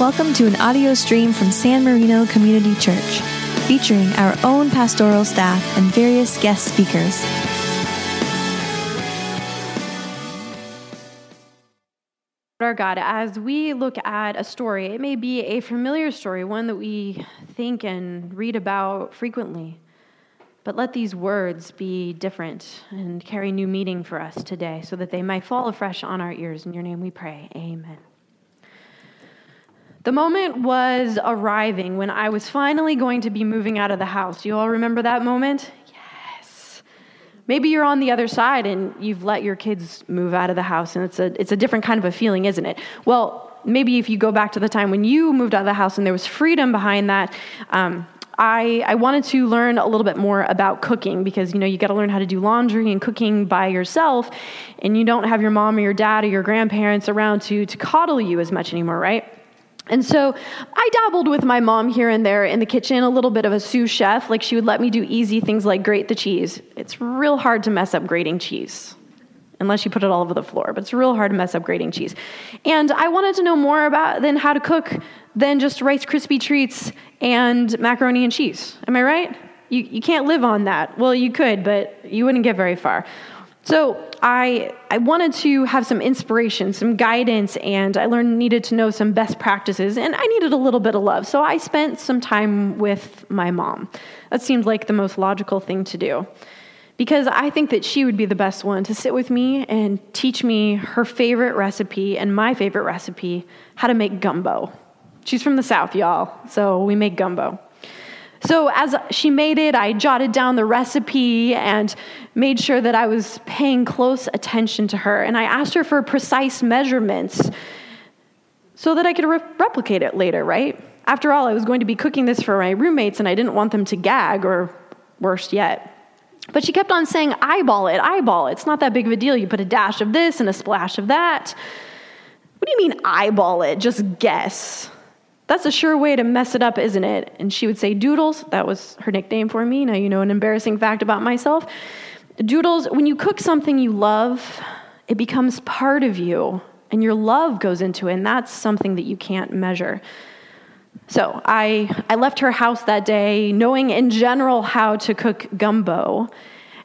Welcome to an audio stream from San Marino Community Church, featuring our own pastoral staff and various guest speakers. Our God, as we look at a story, it may be a familiar story, one that we think and read about frequently. But let these words be different and carry new meaning for us today so that they might fall afresh on our ears. In your name we pray. Amen. The moment was arriving when I was finally going to be moving out of the house. You all remember that moment? Yes. Maybe you're on the other side and you've let your kids move out of the house, and it's a, it's a different kind of a feeling, isn't it? Well, maybe if you go back to the time when you moved out of the house and there was freedom behind that, um, I, I wanted to learn a little bit more about cooking because you know you got to learn how to do laundry and cooking by yourself, and you don't have your mom or your dad or your grandparents around to to coddle you as much anymore, right? And so I dabbled with my mom here and there in the kitchen, a little bit of a sous chef. Like she would let me do easy things like grate the cheese. It's real hard to mess up grating cheese unless you put it all over the floor, but it's real hard to mess up grating cheese. And I wanted to know more about than how to cook than just Rice Krispie treats and macaroni and cheese. Am I right? You, you can't live on that. Well, you could, but you wouldn't get very far. So I, I wanted to have some inspiration, some guidance, and I learned needed to know some best practices, and I needed a little bit of love. So I spent some time with my mom. That seemed like the most logical thing to do because I think that she would be the best one to sit with me and teach me her favorite recipe and my favorite recipe, how to make gumbo. She's from the South, y'all, so we make gumbo. So, as she made it, I jotted down the recipe and made sure that I was paying close attention to her. And I asked her for precise measurements so that I could re- replicate it later, right? After all, I was going to be cooking this for my roommates and I didn't want them to gag, or worse yet. But she kept on saying, eyeball it, eyeball it. It's not that big of a deal. You put a dash of this and a splash of that. What do you mean, eyeball it? Just guess. That's a sure way to mess it up, isn't it? And she would say, Doodles, that was her nickname for me. Now you know an embarrassing fact about myself. Doodles, when you cook something you love, it becomes part of you, and your love goes into it, and that's something that you can't measure. So I, I left her house that day knowing in general how to cook gumbo.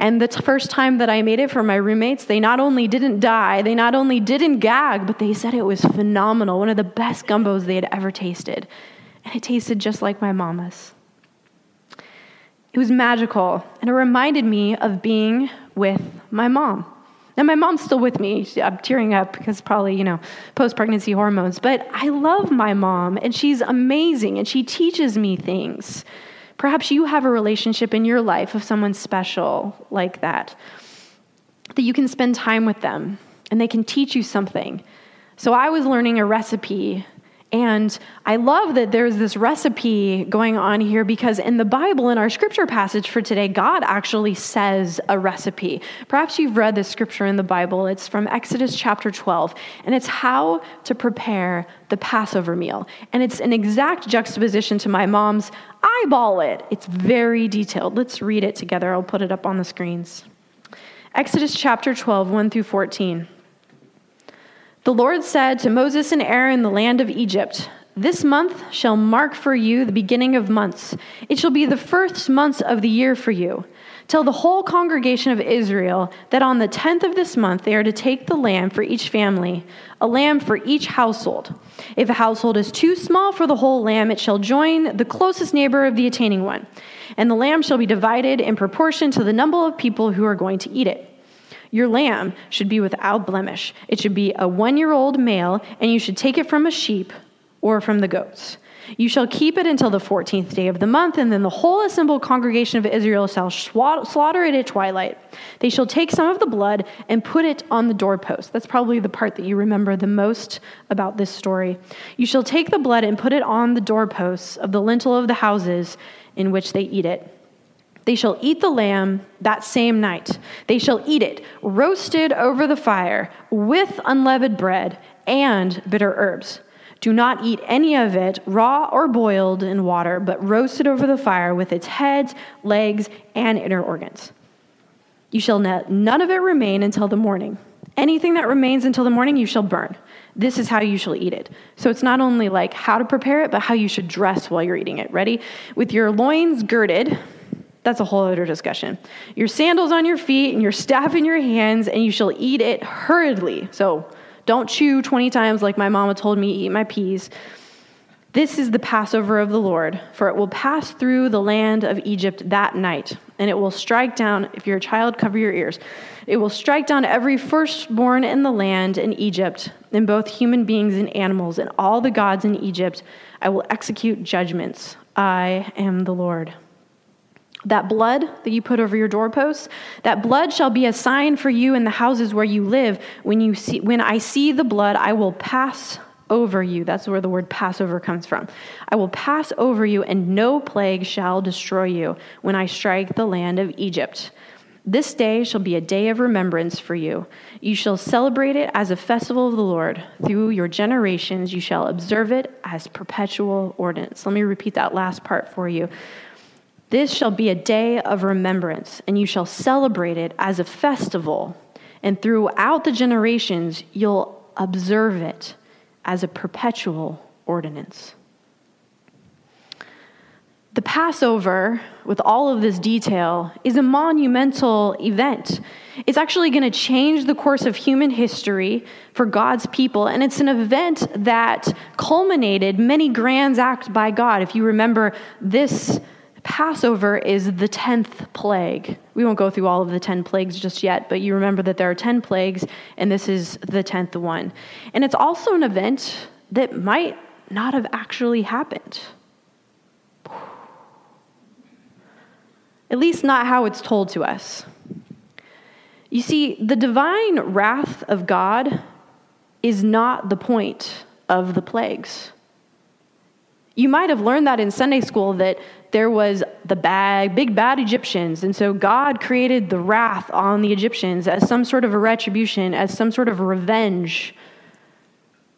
And the t- first time that I made it for my roommates, they not only didn't die, they not only didn't gag, but they said it was phenomenal, one of the best gumbos they had ever tasted. And it tasted just like my mama's. It was magical, and it reminded me of being with my mom. And my mom's still with me. I'm tearing up because probably, you know, post pregnancy hormones. But I love my mom, and she's amazing, and she teaches me things. Perhaps you have a relationship in your life of someone special like that, that you can spend time with them and they can teach you something. So I was learning a recipe and I love that there's this recipe going on here because in the Bible, in our scripture passage for today, God actually says a recipe. Perhaps you've read this scripture in the Bible. It's from Exodus chapter 12, and it's how to prepare the Passover meal. And it's an exact juxtaposition to my mom's eyeball it. It's very detailed. Let's read it together. I'll put it up on the screens. Exodus chapter 12, 1 through 14. The Lord said to Moses and Aaron in the land of Egypt, This month shall mark for you the beginning of months. It shall be the first months of the year for you. Tell the whole congregation of Israel that on the tenth of this month they are to take the lamb for each family, a lamb for each household. If a household is too small for the whole lamb, it shall join the closest neighbor of the attaining one, and the lamb shall be divided in proportion to the number of people who are going to eat it. Your lamb should be without blemish. It should be a one year old male, and you should take it from a sheep or from the goats. You shall keep it until the 14th day of the month, and then the whole assembled congregation of Israel shall slaughter it at twilight. They shall take some of the blood and put it on the doorpost. That's probably the part that you remember the most about this story. You shall take the blood and put it on the doorposts of the lintel of the houses in which they eat it. They shall eat the lamb that same night. They shall eat it roasted over the fire with unleavened bread and bitter herbs. Do not eat any of it raw or boiled in water, but roasted over the fire with its head, legs, and inner organs. You shall let none of it remain until the morning. Anything that remains until the morning, you shall burn. This is how you shall eat it. So it's not only like how to prepare it, but how you should dress while you're eating it. Ready? With your loins girded, that's a whole other discussion. Your sandals on your feet and your staff in your hands, and you shall eat it hurriedly. So don't chew 20 times like my mama told me, eat my peas. This is the Passover of the Lord, for it will pass through the land of Egypt that night, and it will strike down, if you're a child, cover your ears. It will strike down every firstborn in the land in Egypt, in both human beings and animals, and all the gods in Egypt. I will execute judgments. I am the Lord. That blood that you put over your doorposts, that blood shall be a sign for you in the houses where you live. When, you see, when I see the blood, I will pass over you. That's where the word Passover comes from. I will pass over you, and no plague shall destroy you when I strike the land of Egypt. This day shall be a day of remembrance for you. You shall celebrate it as a festival of the Lord. Through your generations, you shall observe it as perpetual ordinance. Let me repeat that last part for you. This shall be a day of remembrance, and you shall celebrate it as a festival. And throughout the generations, you'll observe it as a perpetual ordinance. The Passover, with all of this detail, is a monumental event. It's actually going to change the course of human history for God's people, and it's an event that culminated many grand acts by God. If you remember, this Passover is the 10th plague. We won't go through all of the 10 plagues just yet, but you remember that there are 10 plagues, and this is the 10th one. And it's also an event that might not have actually happened. At least, not how it's told to us. You see, the divine wrath of God is not the point of the plagues. You might have learned that in Sunday school that there was the bad, big bad Egyptians. And so God created the wrath on the Egyptians as some sort of a retribution, as some sort of revenge.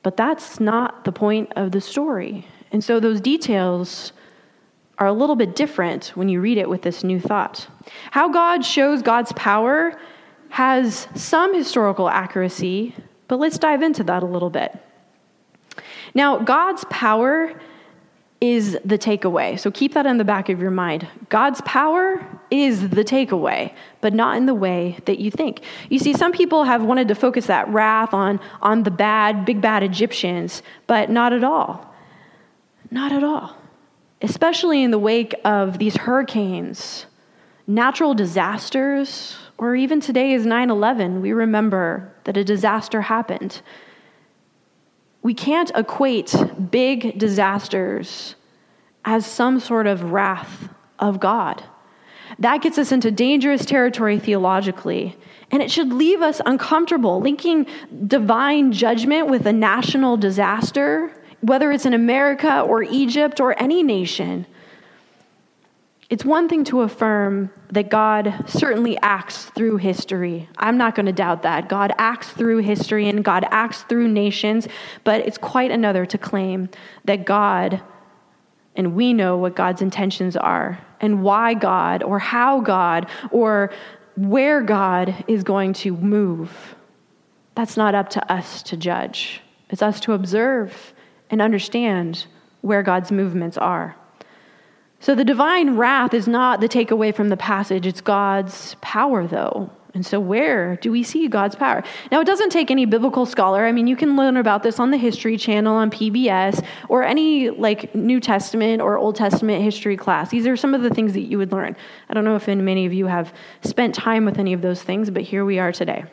But that's not the point of the story. And so those details are a little bit different when you read it with this new thought. How God shows God's power has some historical accuracy, but let's dive into that a little bit. Now, God's power is the takeaway. So keep that in the back of your mind. God's power is the takeaway, but not in the way that you think. You see, some people have wanted to focus that wrath on, on the bad, big bad Egyptians, but not at all. Not at all. Especially in the wake of these hurricanes, natural disasters, or even today is 9 11, we remember that a disaster happened we can't equate big disasters as some sort of wrath of God. That gets us into dangerous territory theologically, and it should leave us uncomfortable. Linking divine judgment with a national disaster, whether it's in America or Egypt or any nation, it's one thing to affirm that God certainly acts through history. I'm not going to doubt that. God acts through history and God acts through nations, but it's quite another to claim that God, and we know what God's intentions are, and why God, or how God, or where God is going to move. That's not up to us to judge. It's us to observe and understand where God's movements are. So the divine wrath is not the takeaway from the passage, it's God's power, though. And so, where do we see God's power? Now, it doesn't take any biblical scholar. I mean, you can learn about this on the History Channel, on PBS, or any like New Testament or Old Testament history class. These are some of the things that you would learn. I don't know if many of you have spent time with any of those things, but here we are today.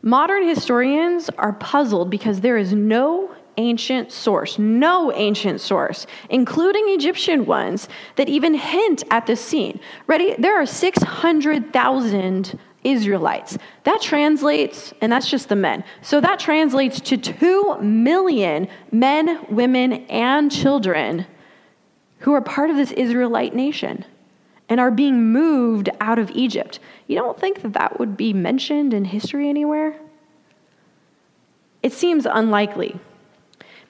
Modern historians are puzzled because there is no ancient source, no ancient source, including Egyptian ones, that even hint at this scene. Ready? There are 600,000 Israelites. That translates, and that's just the men. So that translates to 2 million men, women, and children who are part of this Israelite nation and are being moved out of Egypt. You don't think that that would be mentioned in history anywhere? It seems unlikely.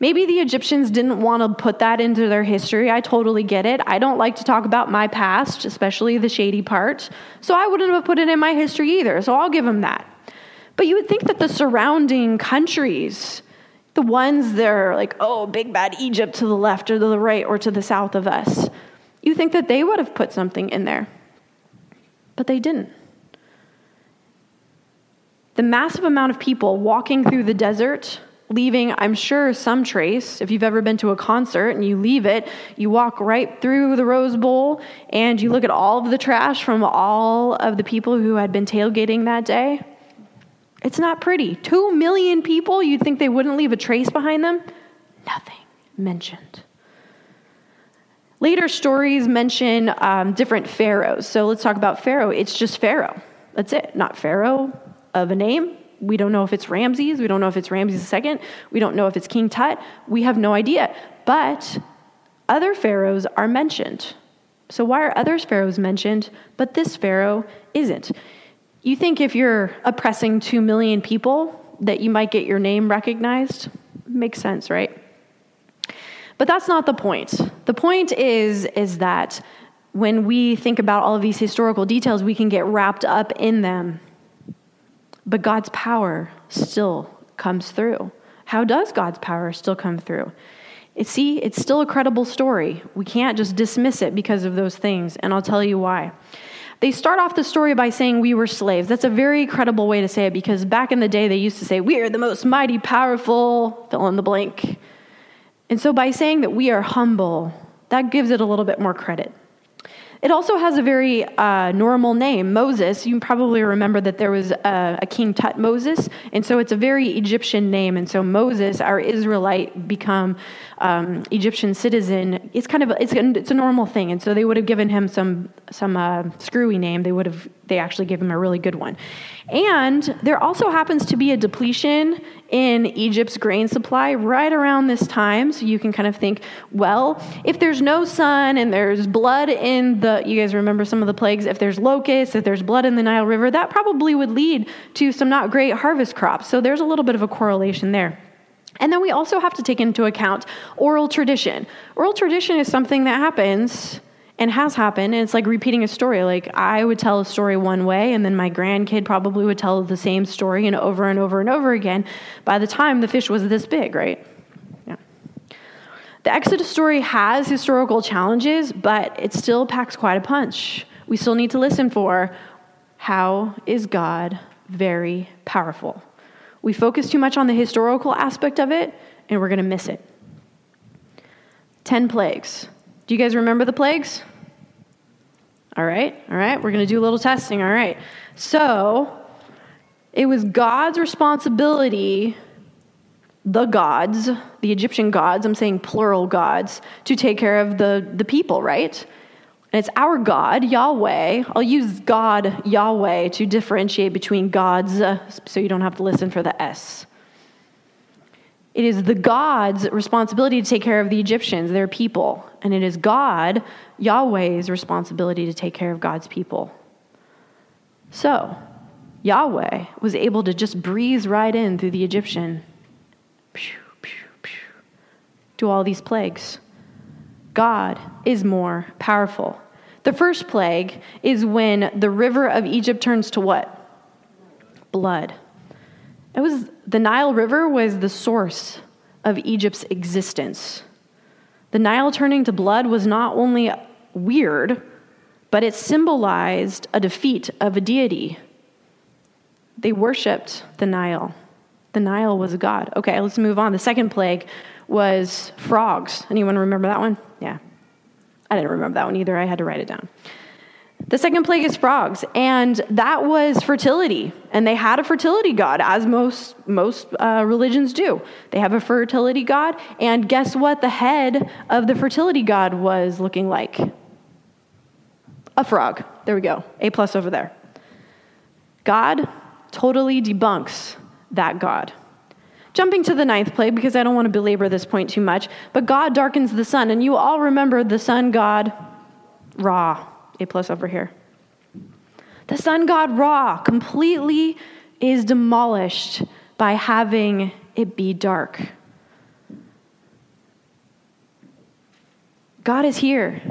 Maybe the Egyptians didn't want to put that into their history. I totally get it. I don't like to talk about my past, especially the shady part. So I wouldn't have put it in my history either. So I'll give them that. But you would think that the surrounding countries, the ones that are like, oh, big bad Egypt to the left or to the right or to the south of us, you think that they would have put something in there. But they didn't. The massive amount of people walking through the desert, leaving, I'm sure, some trace. If you've ever been to a concert and you leave it, you walk right through the Rose Bowl and you look at all of the trash from all of the people who had been tailgating that day. It's not pretty. Two million people, you'd think they wouldn't leave a trace behind them? Nothing mentioned. Later stories mention um, different pharaohs. So let's talk about Pharaoh. It's just Pharaoh. That's it. Not Pharaoh of a name. We don't know if it's Ramses. We don't know if it's Ramses II. We don't know if it's King Tut. We have no idea. But other pharaohs are mentioned. So why are other pharaohs mentioned, but this pharaoh isn't? You think if you're oppressing 2 million people that you might get your name recognized? Makes sense, right? But that's not the point. The point is is that when we think about all of these historical details, we can get wrapped up in them. But God's power still comes through. How does God's power still come through? It, see, it's still a credible story. We can't just dismiss it because of those things, and I'll tell you why. They start off the story by saying we were slaves. That's a very credible way to say it because back in the day they used to say we are the most mighty, powerful, fill in the blank. And so by saying that we are humble, that gives it a little bit more credit. It also has a very uh, normal name, Moses. You probably remember that there was a, a, King Tutmosis, and so it's a very Egyptian name. And so Moses, our Israelite, become um, Egyptian citizen. It's kind of a, it's it's a normal thing, and so they would have given him some some uh, screwy name. They would have they actually gave him a really good one. And there also happens to be a depletion in Egypt's grain supply right around this time. So you can kind of think, well, if there's no sun and there's blood in the, you guys remember some of the plagues, if there's locusts, if there's blood in the Nile River, that probably would lead to some not great harvest crops. So there's a little bit of a correlation there. And then we also have to take into account oral tradition. Oral tradition is something that happens and has happened and it's like repeating a story. Like i would tell a story one way and then my grandkid probably would tell the same story and over and over and over again by the time the fish was this big right? Yeah. The exodus story has historical challenges but it still packs quite a punch. We still need to listen for how is god very powerful? We focus too much on the historical aspect of it and we're going to miss it. 10 plagues do you guys remember the plagues? All right, all right, we're going to do a little testing. All right. So, it was God's responsibility, the gods, the Egyptian gods, I'm saying plural gods, to take care of the, the people, right? And it's our God, Yahweh. I'll use God, Yahweh, to differentiate between gods so you don't have to listen for the S. It is the God's responsibility to take care of the Egyptians, their people. And it is God, Yahweh's responsibility to take care of God's people. So, Yahweh was able to just breeze right in through the Egyptian, pew, pew, pew, to all these plagues. God is more powerful. The first plague is when the river of Egypt turns to what? Blood. It was the Nile River was the source of Egypt's existence. The Nile turning to blood was not only weird, but it symbolized a defeat of a deity. They worshiped the Nile. The Nile was a god. Okay, let's move on. The second plague was frogs. Anyone remember that one? Yeah. I didn't remember that one either. I had to write it down. The second plague is frogs, and that was fertility. And they had a fertility god, as most most uh, religions do. They have a fertility god, and guess what? The head of the fertility god was looking like a frog. There we go. A plus over there. God totally debunks that god. Jumping to the ninth plague, because I don't want to belabor this point too much, but God darkens the sun, and you all remember the sun god Ra a plus over here. The sun god Ra completely is demolished by having it be dark. God is here.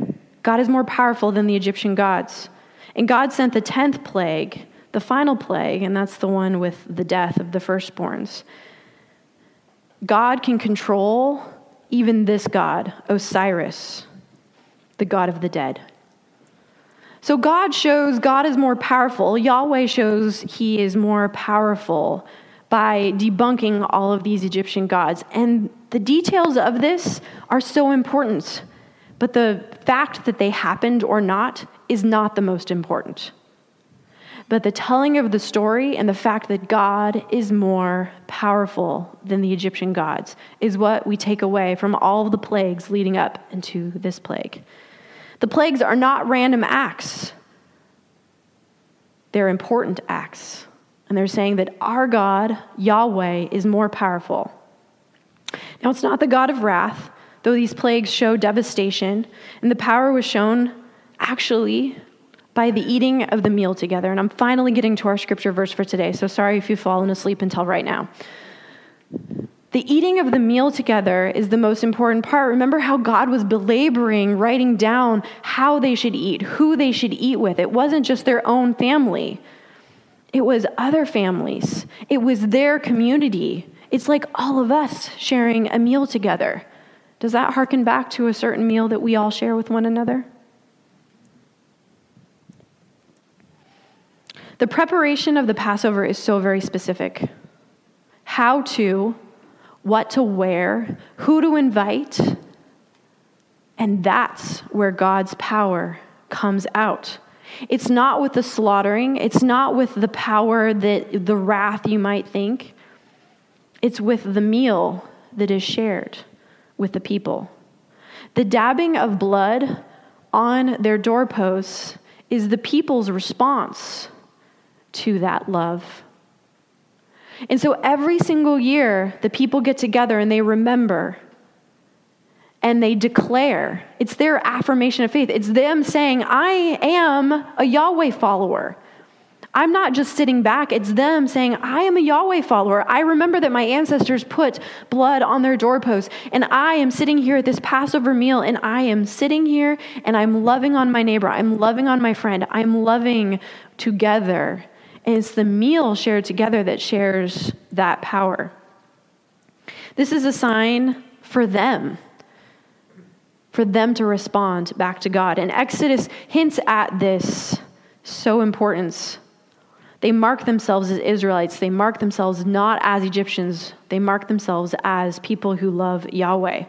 God is more powerful than the Egyptian gods. And God sent the 10th plague, the final plague, and that's the one with the death of the firstborns. God can control even this God, Osiris, the God of the dead. So God shows God is more powerful. Yahweh shows he is more powerful by debunking all of these Egyptian gods. And the details of this are so important, but the fact that they happened or not is not the most important. But the telling of the story and the fact that God is more powerful than the Egyptian gods is what we take away from all of the plagues leading up into this plague. The plagues are not random acts, they're important acts. And they're saying that our God, Yahweh, is more powerful. Now, it's not the God of wrath, though these plagues show devastation, and the power was shown actually by the eating of the meal together. And I'm finally getting to our scripture verse for today, so sorry if you've fallen asleep until right now. The eating of the meal together is the most important part. Remember how God was belaboring, writing down how they should eat, who they should eat with. It wasn't just their own family, it was other families, it was their community. It's like all of us sharing a meal together. Does that harken back to a certain meal that we all share with one another? The preparation of the Passover is so very specific. How to what to wear, who to invite. And that's where God's power comes out. It's not with the slaughtering, it's not with the power that the wrath you might think. It's with the meal that is shared with the people. The dabbing of blood on their doorposts is the people's response to that love. And so every single year, the people get together and they remember and they declare. It's their affirmation of faith. It's them saying, I am a Yahweh follower. I'm not just sitting back. It's them saying, I am a Yahweh follower. I remember that my ancestors put blood on their doorposts, and I am sitting here at this Passover meal, and I am sitting here and I'm loving on my neighbor. I'm loving on my friend. I'm loving together. And it's the meal shared together that shares that power. This is a sign for them, for them to respond back to God. And Exodus hints at this so importance. They mark themselves as Israelites. They mark themselves not as Egyptians. They mark themselves as people who love Yahweh.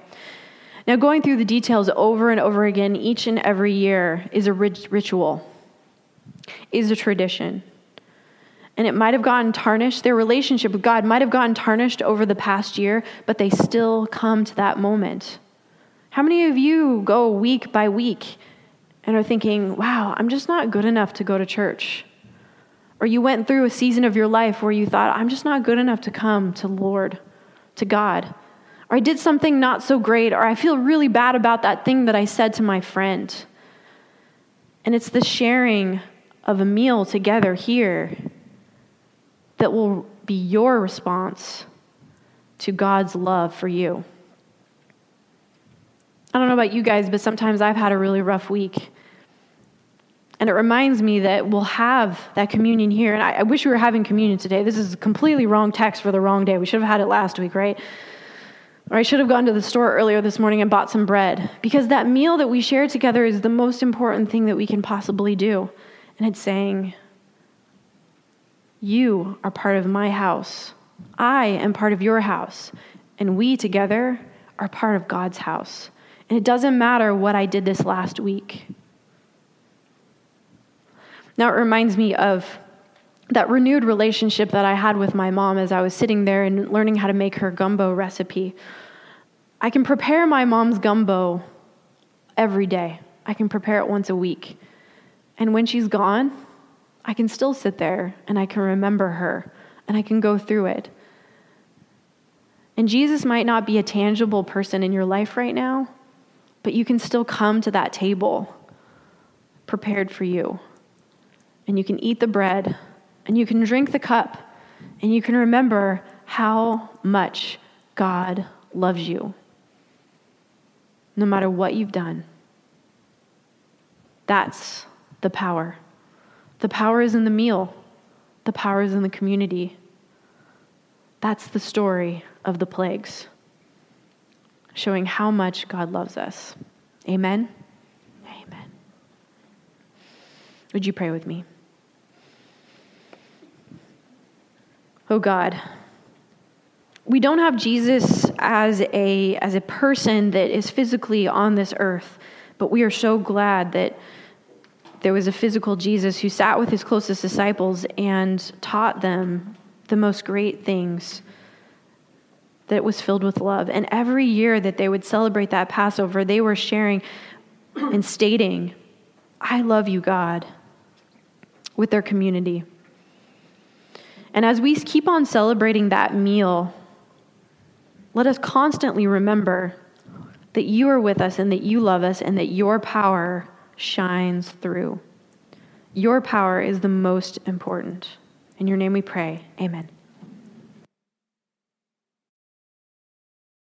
Now, going through the details over and over again, each and every year, is a ritual, is a tradition and it might have gotten tarnished. Their relationship with God might have gotten tarnished over the past year, but they still come to that moment. How many of you go week by week and are thinking, wow, I'm just not good enough to go to church? Or you went through a season of your life where you thought, I'm just not good enough to come to Lord, to God. Or I did something not so great, or I feel really bad about that thing that I said to my friend. And it's the sharing of a meal together here that will be your response to God's love for you. I don't know about you guys, but sometimes I've had a really rough week. And it reminds me that we'll have that communion here. And I, I, wish we were having communion today. This is a completely wrong text for the wrong day. We should have had it last week, right? Or I should have gone to the store earlier this morning and bought some bread. Because that meal that we share together is the most important thing that we can possibly do. And it's saying, you are part of my house. I am part of your house. And we together are part of God's house. And it doesn't matter what I did this last week. Now, it reminds me of that renewed relationship that I had with my mom as I was sitting there and learning how to make her gumbo recipe. I can prepare my mom's gumbo every day, I can prepare it once a week. And when she's gone, I can still sit there and I can remember her and I can go through it. And Jesus might not be a tangible person in your life right now, but you can still come to that table prepared for you. And you can eat the bread and you can drink the cup and you can remember how much God loves you, no matter what you've done. That's the power. The power is in the meal. the power is in the community. That's the story of the plagues, showing how much God loves us. Amen. Amen. Would you pray with me? Oh God, we don't have Jesus as a, as a person that is physically on this earth, but we are so glad that there was a physical Jesus who sat with his closest disciples and taught them the most great things that was filled with love. And every year that they would celebrate that Passover, they were sharing and stating, I love you, God, with their community. And as we keep on celebrating that meal, let us constantly remember that you are with us and that you love us and that your power shines through. Your power is the most important. In your name we pray. Amen.